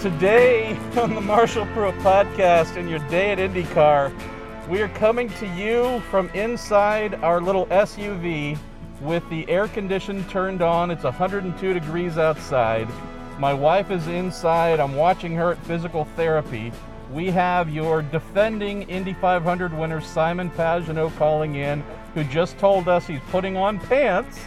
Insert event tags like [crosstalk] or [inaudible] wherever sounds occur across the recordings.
Today on the Marshall Pruett podcast and your day at IndyCar, we are coming to you from inside our little SUV with the air condition turned on. It's 102 degrees outside. My wife is inside. I'm watching her at physical therapy. We have your defending Indy 500 winner Simon Pagenaud calling in, who just told us he's putting on pants.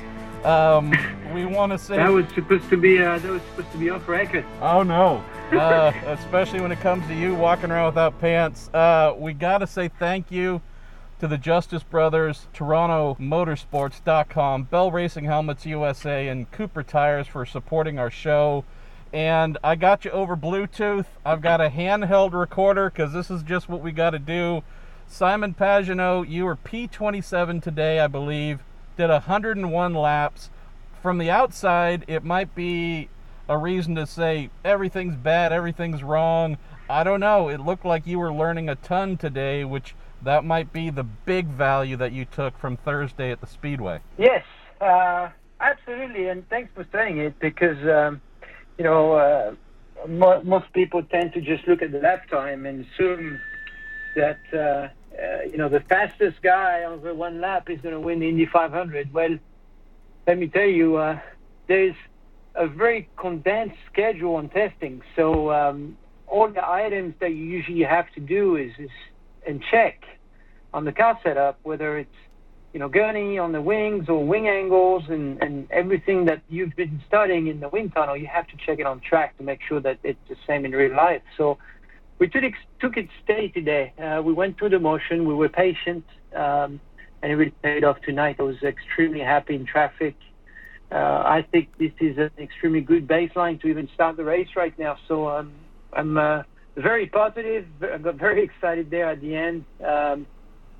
Um, we want to say that was supposed to be uh, that was supposed to be off record. Oh no, uh, especially when it comes to you walking around without pants. Uh, we got to say thank you to the Justice Brothers, Toronto Motorsports.com, Bell Racing Helmets USA, and Cooper Tires for supporting our show. And I got you over Bluetooth. I've got a handheld recorder because this is just what we got to do. Simon Pagenaud, you were P27 today, I believe. Did 101 laps. From the outside, it might be a reason to say everything's bad, everything's wrong. I don't know. It looked like you were learning a ton today, which that might be the big value that you took from Thursday at the Speedway. Yes, uh, absolutely. And thanks for saying it because, um, you know, uh, mo- most people tend to just look at the lap time and assume that, uh, uh you know, the fastest guy over one lap is going to win the Indy 500. Well, let me tell you, uh, there's a very condensed schedule on testing. So um, all the items that you usually have to do is, is and check on the car setup, whether it's you know gurney on the wings or wing angles and, and everything that you've been studying in the wind tunnel, you have to check it on track to make sure that it's the same in real life. So we took it, took it steady today. Uh, we went through the motion. We were patient, um, and it really paid off tonight. I was extremely happy in traffic. Uh, I think this is an extremely good baseline to even start the race right now. So um, I'm uh, very positive. I got very excited there at the end um,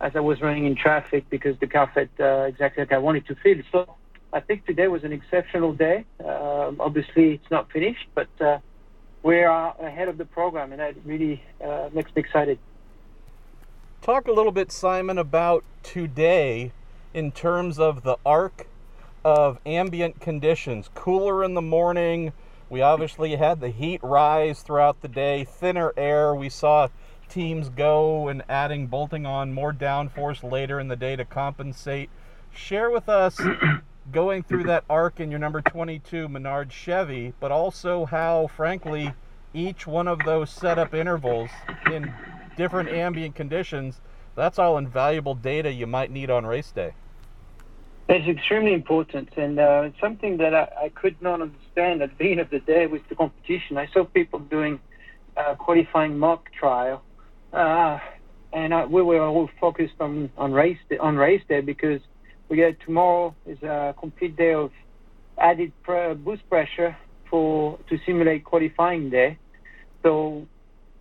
as I was running in traffic because the car felt uh, exactly like I wanted to feel. So I think today was an exceptional day. Um, obviously, it's not finished, but uh, we are ahead of the program, and that really uh, makes me excited. Talk a little bit, Simon, about today in terms of the arc of ambient conditions. Cooler in the morning we obviously had the heat rise throughout the day, thinner air. We saw teams go and adding, bolting on more downforce later in the day to compensate. Share with us [coughs] going through that arc in your number 22 Menard Chevy, but also how, frankly, each one of those setup intervals in different ambient conditions, that's all invaluable data you might need on race day. It's extremely important, and uh, it's something that I, I, could not understand at the beginning of the day with the competition. I saw people doing uh, qualifying mock trial, uh, and I, we were all focused on on race day, on race day because we get tomorrow is a complete day of added boost pressure for to simulate qualifying day. So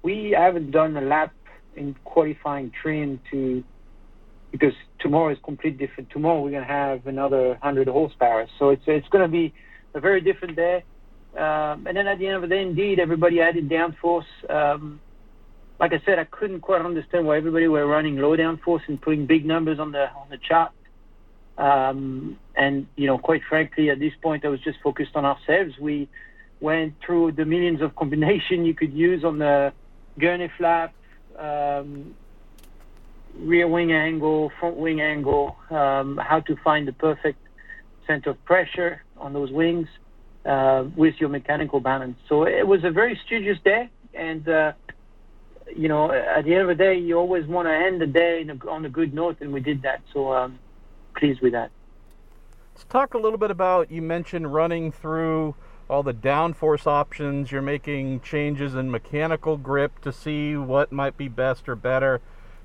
we haven't done a lap in qualifying trim to because tomorrow is completely different. Tomorrow we're going to have another 100 horsepower. So it's it's going to be a very different day. Um, and then at the end of the day, indeed, everybody added downforce. Um, like I said, I couldn't quite understand why everybody were running low downforce and putting big numbers on the on the chart. Um, and you know, quite frankly, at this point, I was just focused on ourselves. We went through the millions of combination [laughs] you could use on the gurney flap, um, rear wing angle, front wing angle, um, how to find the perfect center of pressure on those wings uh, with your mechanical balance. So it was a very studious day, and uh, you know, at the end of the day, you always want to end the day a, on a good note, and we did that. So um, pleased with that. Let's talk a little bit about. You mentioned running through all the downforce options. You're making changes in mechanical grip to see what might be best or better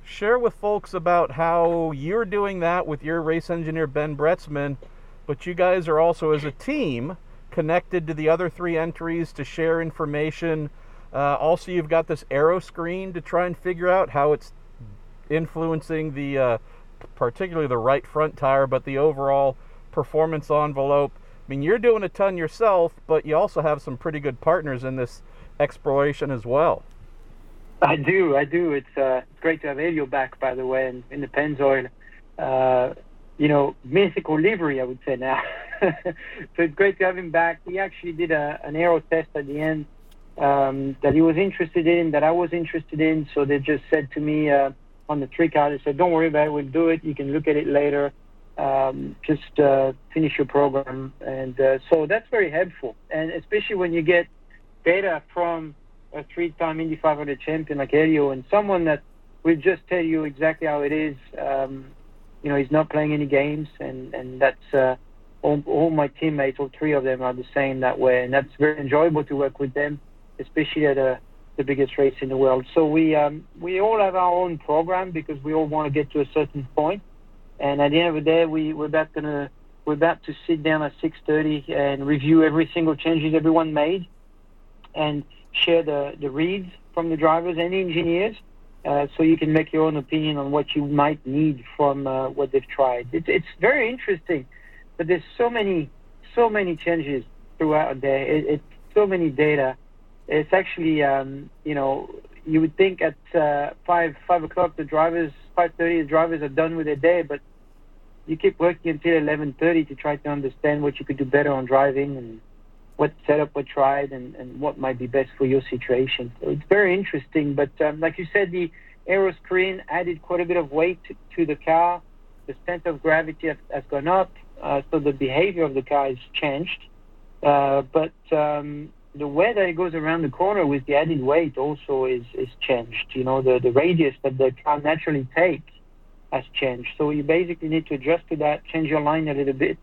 share with folks about how you're doing that with your race engineer Ben Bretzman, but you guys are also as a team connected to the other three entries to share information. Uh, also, you've got this aero screen to try and figure out how it's influencing the, uh, particularly the right front tire, but the overall performance envelope. I mean, you're doing a ton yourself, but you also have some pretty good partners in this exploration as well. [laughs] I do, I do. It's uh, great to have Helio back, by the way, in, in the Pennzoil. Uh, you know, mythical livery, I would say now. [laughs] so it's great to have him back. We actually did a, an aero test at the end um, that he was interested in, that I was interested in. So they just said to me uh, on the three car, they said, "Don't worry about it. We'll do it. You can look at it later. Um, just uh, finish your program." And uh, so that's very helpful, and especially when you get data from a three-time Indy 500 champion like Helio and someone that will just tell you exactly how it is. Um, you know, he's not playing any games, and and that's uh, all, all my teammates, all three of them, are the same that way, and that's very enjoyable to work with them, especially at a, the biggest race in the world. So we um, we all have our own program because we all want to get to a certain point, and at the end of the day, we we're about gonna we're about to sit down at 6:30 and review every single changes everyone made, and share the the reads from the drivers and the engineers uh, so you can make your own opinion on what you might need from uh, what they've tried. It, it's very interesting, but there's so many, so many changes throughout there. It, it's so many data. It's actually, um, you know, you would think at uh, five five o'clock the drivers, five thirty the drivers are done with their day, but you keep working until eleven thirty to try to understand what you could do better on driving and what setup was tried and, and what might be best for your situation. So it's very interesting. But um, like you said, the aero screen added quite a bit of weight to, to the car. The center of gravity has, has gone up, uh, so the behavior of the car has changed. Uh, but um, the way that it goes around the corner with the added weight also is, is changed. You know, the, the radius that the car naturally takes has changed. So you basically need to adjust to that, change your line a little bit.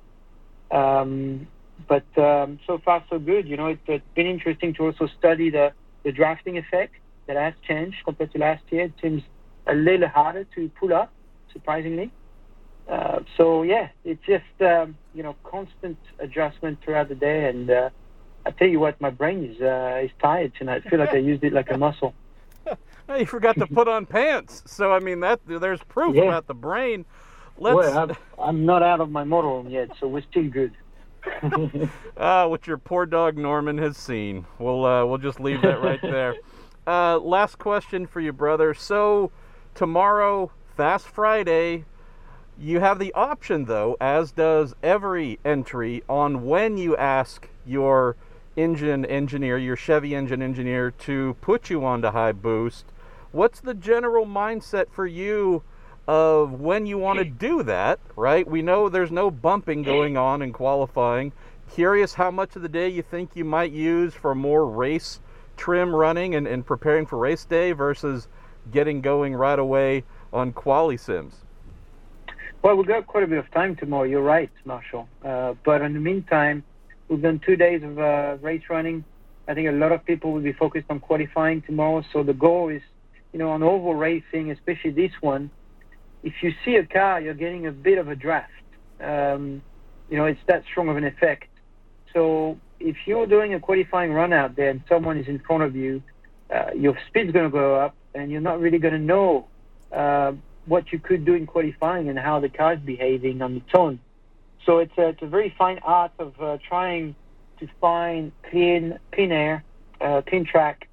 Um, but um, so far so good. You know, it's, it's been interesting to also study the, the drafting effect that has changed compared to last year. It seems a little harder to pull up, surprisingly. Uh, so yeah, it's just um, you know constant adjustment throughout the day, and uh, I tell you what, my brain is uh, is tired tonight. I feel like I used it like a [laughs] muscle. you forgot to put on pants, so I mean that there's proof yeah. about the brain. Let's... Well, I'm not out of my motorhome yet, so we're still good. Uh, [laughs] what your poor dog Norman has seen. We'll uh, we'll just leave that right [laughs] there. Uh, last question for you, brother. So tomorrow, Fast Friday, you have the option though, as does every entry, on when you ask your engine engineer, your Chevy engine engineer, to put you onto high boost. What's the general mindset for you of when you want to do that, right? We know there's no bumping going on in qualifying. Curious how much of the day you think you might use for more race trim running and, and preparing for race day versus getting going right away on quali sims? Well, we've got quite a bit of time tomorrow. You're right, Marshall. Uh, but in the meantime, we've done two days of uh, race running. I think a lot of people will be focused on qualifying tomorrow. So the goal is, you know, on oval racing, especially this one, if you see a car, you're getting a bit of a draft. Um, you know, it's that strong of an effect. So if you're doing a qualifying run out there and someone is in front of you, uh, your speed's going to go up, and you're not really going to know uh, what you could do in qualifying and how the car is behaving on its own. So it's a, it's a very fine art of uh, trying to find clean clean air, uh, clean track,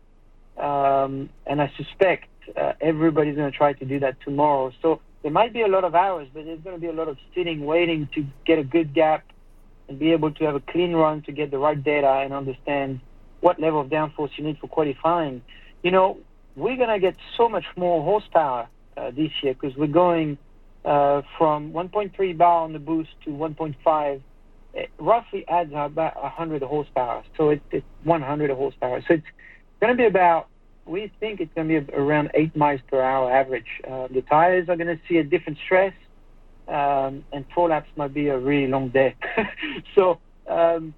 um, and I suspect uh, everybody's going to try to do that tomorrow. So there might be a lot of hours, but there's going to be a lot of sitting, waiting to get a good gap and be able to have a clean run to get the right data and understand what level of downforce you need for qualifying. You know, we're going to get so much more horsepower uh, this year because we're going uh, from 1.3 bar on the boost to 1.5. It roughly adds about 100 horsepower. So it's, it's 100 horsepower. So it's going to be about we think it's going to be around eight miles per hour average. Uh, the tires are going to see a different stress, um, and four laps might be a really long day. [laughs] so um,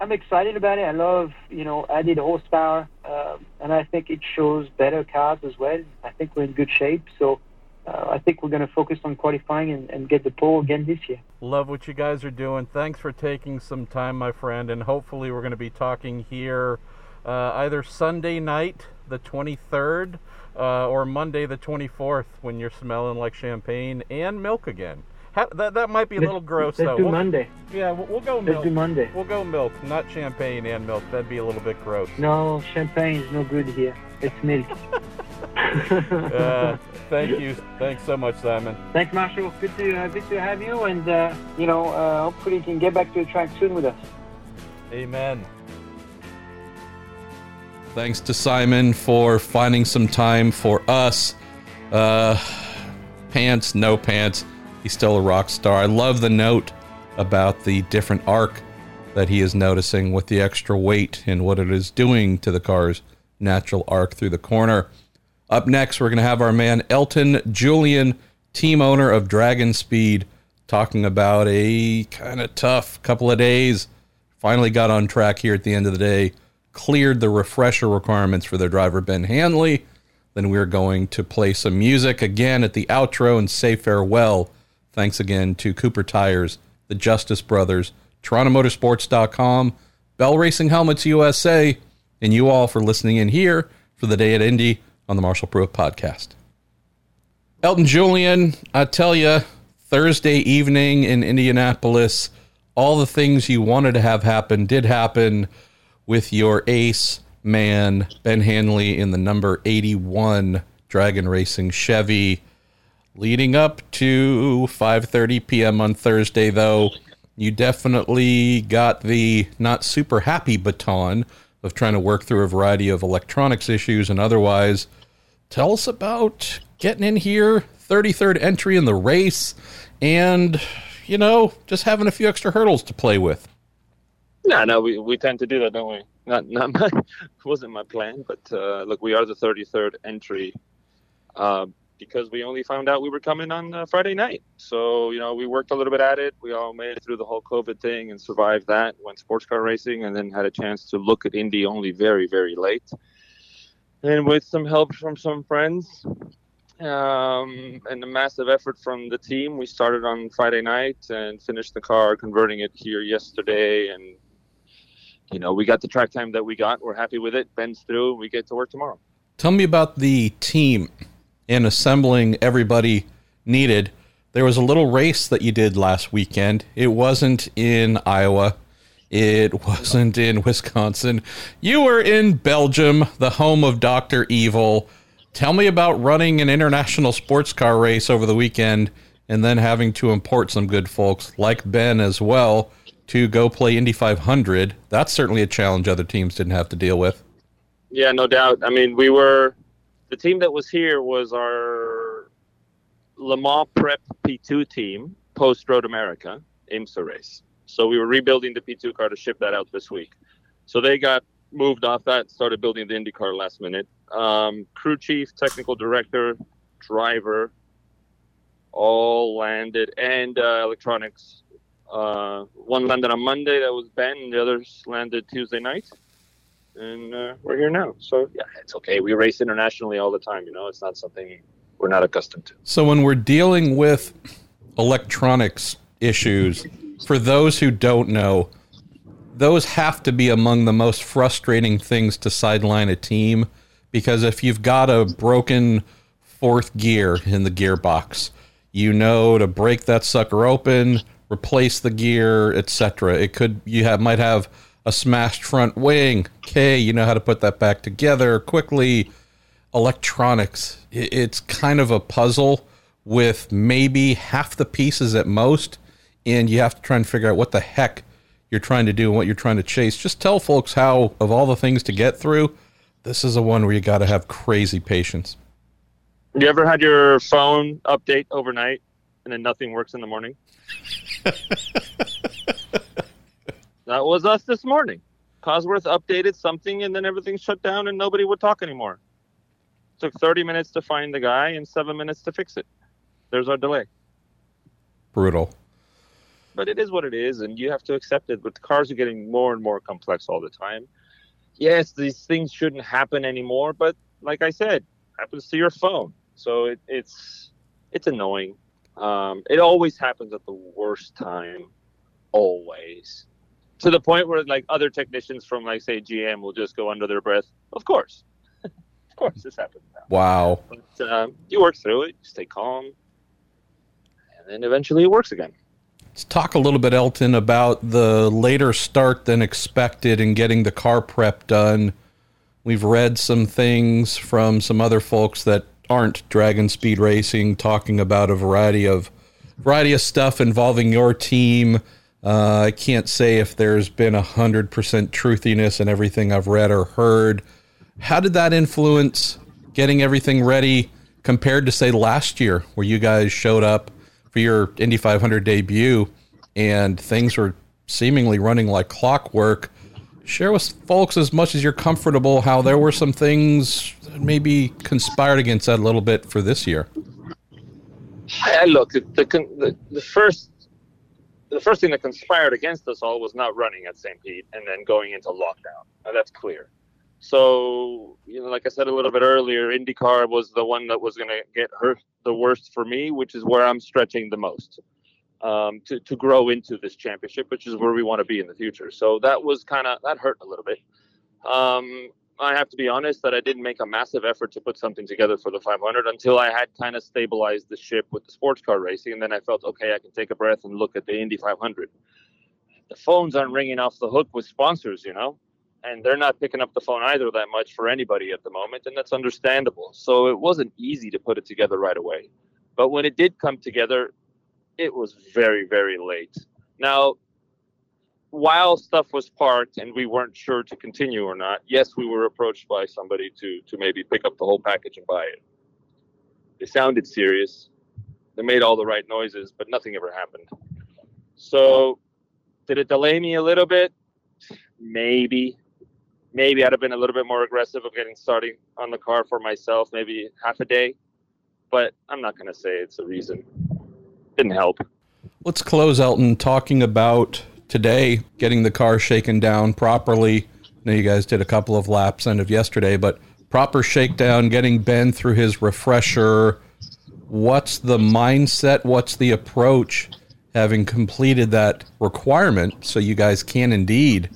I'm excited about it. I love, you know, added horsepower, um, and I think it shows better cars as well. I think we're in good shape. So. Uh, I think we're going to focus on qualifying and, and get the pole again this year. Love what you guys are doing. Thanks for taking some time, my friend, and hopefully we're going to be talking here uh, either Sunday night the 23rd uh, or Monday the 24th when you're smelling like champagne and milk again. How, that, that might be a little gross let's though. Do we'll, Monday. Yeah, we'll, we'll, go milk. Let's do Monday. We'll go milk, not champagne and milk. That'd be a little bit gross. No, champagne is no good here. It's milk. [laughs] [laughs] uh, thank you. Thanks so much, Simon. Thanks, Marshall. Good to uh, good to have you, and uh, you know, uh, hopefully you can get back to the track soon with us. Amen. Thanks to Simon for finding some time for us. Uh, pants, no pants. He's still a rock star. I love the note about the different arc that he is noticing with the extra weight and what it is doing to the car's natural arc through the corner. Up next, we're going to have our man Elton Julian, team owner of DragonSpeed, talking about a kind of tough couple of days. Finally got on track here at the end of the day, cleared the refresher requirements for their driver Ben Hanley. Then we're going to play some music again at the outro and say farewell. Thanks again to Cooper Tires, the Justice Brothers, TorontoMotorsports.com, Bell Racing Helmets USA, and you all for listening in here for the day at Indy on the Marshall Pruett podcast. Elton Julian, I tell you, Thursday evening in Indianapolis, all the things you wanted to have happen did happen with your ace man, Ben Hanley, in the number 81 Dragon Racing Chevy. Leading up to 5:30 p.m. on Thursday, though, you definitely got the not super happy baton of trying to work through a variety of electronics issues and otherwise. Tell us about getting in here, 33rd entry in the race, and, you know, just having a few extra hurdles to play with. No, no, we, we tend to do that, don't we? Not, not my, [laughs] wasn't my plan, but uh, look, we are the 33rd entry uh, because we only found out we were coming on uh, Friday night. So, you know, we worked a little bit at it. We all made it through the whole COVID thing and survived that, went sports car racing, and then had a chance to look at Indy only very, very late. And with some help from some friends, um, and a massive effort from the team. We started on Friday night and finished the car, converting it here yesterday. And, you know, we got the track time that we got. We're happy with it. Ben's through. We get to work tomorrow. Tell me about the team and assembling everybody needed. There was a little race that you did last weekend. It wasn't in Iowa. It wasn't in Wisconsin. You were in Belgium, the home of Dr. Evil. Tell me about running an international sports car race over the weekend and then having to import some good folks like Ben as well to go play Indy 500. That's certainly a challenge other teams didn't have to deal with. Yeah, no doubt. I mean, we were the team that was here was our Le Mans Prep P2 team, post Road America IMSA race. So we were rebuilding the P2 car to ship that out this week. So they got moved off that, started building the Indy car last minute. Um, crew chief, technical director, driver, all landed, and uh, electronics. Uh, one landed on Monday, that was Ben, and the others landed Tuesday night. And uh, we're here now. So, yeah, it's okay. We race internationally all the time, you know, it's not something we're not accustomed to. So, when we're dealing with electronics issues, for those who don't know, those have to be among the most frustrating things to sideline a team because if you've got a broken fourth gear in the gearbox, you know to break that sucker open, replace the gear, etc. It could you have might have a smashed front wing. Okay, you know how to put that back together quickly. Electronics, it's kind of a puzzle with maybe half the pieces at most, and you have to try and figure out what the heck you're trying to do and what you're trying to chase. Just tell folks how, of all the things to get through, this is the one where you got to have crazy patience. You ever had your phone update overnight and then nothing works in the morning? [laughs] that was us this morning. Cosworth updated something and then everything shut down and nobody would talk anymore. It took 30 minutes to find the guy and seven minutes to fix it. There's our delay. Brutal but it is what it is, and you have to accept it. But the cars are getting more and more complex all the time. Yes, these things shouldn't happen anymore, but like I said, happens to your phone, so it, it's it's annoying. Um, it always happens at the worst time, always, to the point where like other technicians from like say GM will just go under their breath. Of course, [laughs] of course, this happens now. Wow. But um, you work through it, stay calm, and then eventually it works again. Let's talk a little bit, Elton, about the later start than expected in getting the car prep done. We've read some things from some other folks that aren't DragonSpeed Racing talking about a variety of variety of stuff involving your team. Uh, I can't say if there's been a hundred percent truthiness in everything I've read or heard, How did that influence getting everything ready compared to say last year, where you guys showed up for your Indy 500 debut and things were seemingly running like clockwork? Share with folks as much as you're comfortable how there were some things that maybe conspired against that a little bit for this year. I, look, the, the, the first the first thing that conspired against us all was not running at St. Pete and then going into lockdown. Now, that's clear. So, you know, like I said a little bit earlier, IndyCar was the one that was going to get hurt the worst for me, which is where I'm stretching the most um, to, to grow into this championship, which is where we want to be in the future. So that was kind of, that hurt a little bit. Um, I have to be honest that I didn't make a massive effort to put something together for the 500 until I had kind of stabilized the ship with the sports car racing, and then I felt okay, I can take a breath and look at the Indy 500. The phones aren't ringing off the hook with sponsors, you know, and they're not picking up the phone either that much for anybody at the moment, and that's understandable. So it wasn't easy to put it together right away, but when it did come together, it was very, very late. Now, while stuff was parked and we weren't sure to continue or not, yes, we were approached by somebody to to maybe pick up the whole package and buy it. They sounded serious. They made all the right noises, but nothing ever happened. So, did it delay me a little bit? Maybe. Maybe I'd have been a little bit more aggressive of getting starting on the car for myself, maybe half a day. But I'm not going to say it's a reason. Didn't help. Let's close, Elton, talking about today, getting the car shaken down properly. I know you guys did a couple of laps end of yesterday, but proper shakedown, getting Ben through his refresher. What's the mindset? What's the approach? Having completed that requirement, so you guys can indeed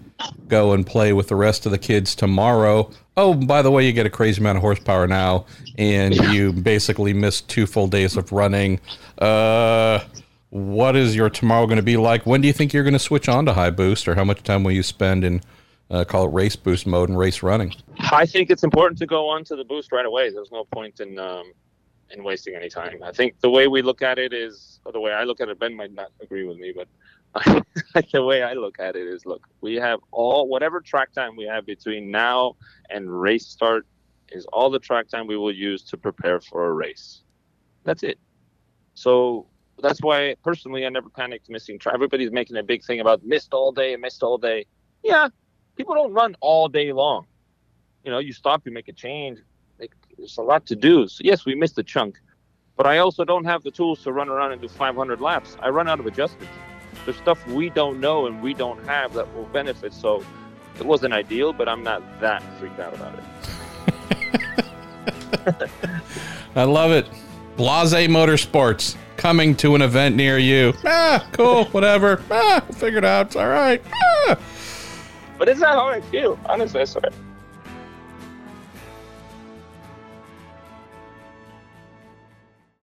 go and play with the rest of the kids tomorrow. Oh, by the way, you get a crazy amount of horsepower now, and you basically miss two full days of running. Uh, what is your tomorrow going to be like? When do you think you're going to switch on to high boost, or how much time will you spend in uh, call it race boost mode and race running? I think it's important to go on to the boost right away. There's no point in um, in wasting any time. I think the way we look at it is, or the way I look at it, Ben might not agree with me, but [laughs] the way I look at it is, look, we have all whatever track time we have between now and race start is all the track time we will use to prepare for a race. That's it. So that's why personally I never panicked missing track. Everybody's making a big thing about missed all day, missed all day. Yeah, people don't run all day long. You know, you stop, you make a change. Like, there's a lot to do. So yes, we missed a chunk, but I also don't have the tools to run around and do 500 laps. I run out of adjustments. There's stuff we don't know and we don't have that will benefit. So it wasn't ideal, but I'm not that freaked out about it. [laughs] I love it. Blase Motorsports coming to an event near you. Ah, cool, [laughs] whatever. Ah, we'll figure it out. It's all right. Ah. But it's not how I feel. Honestly, I swear.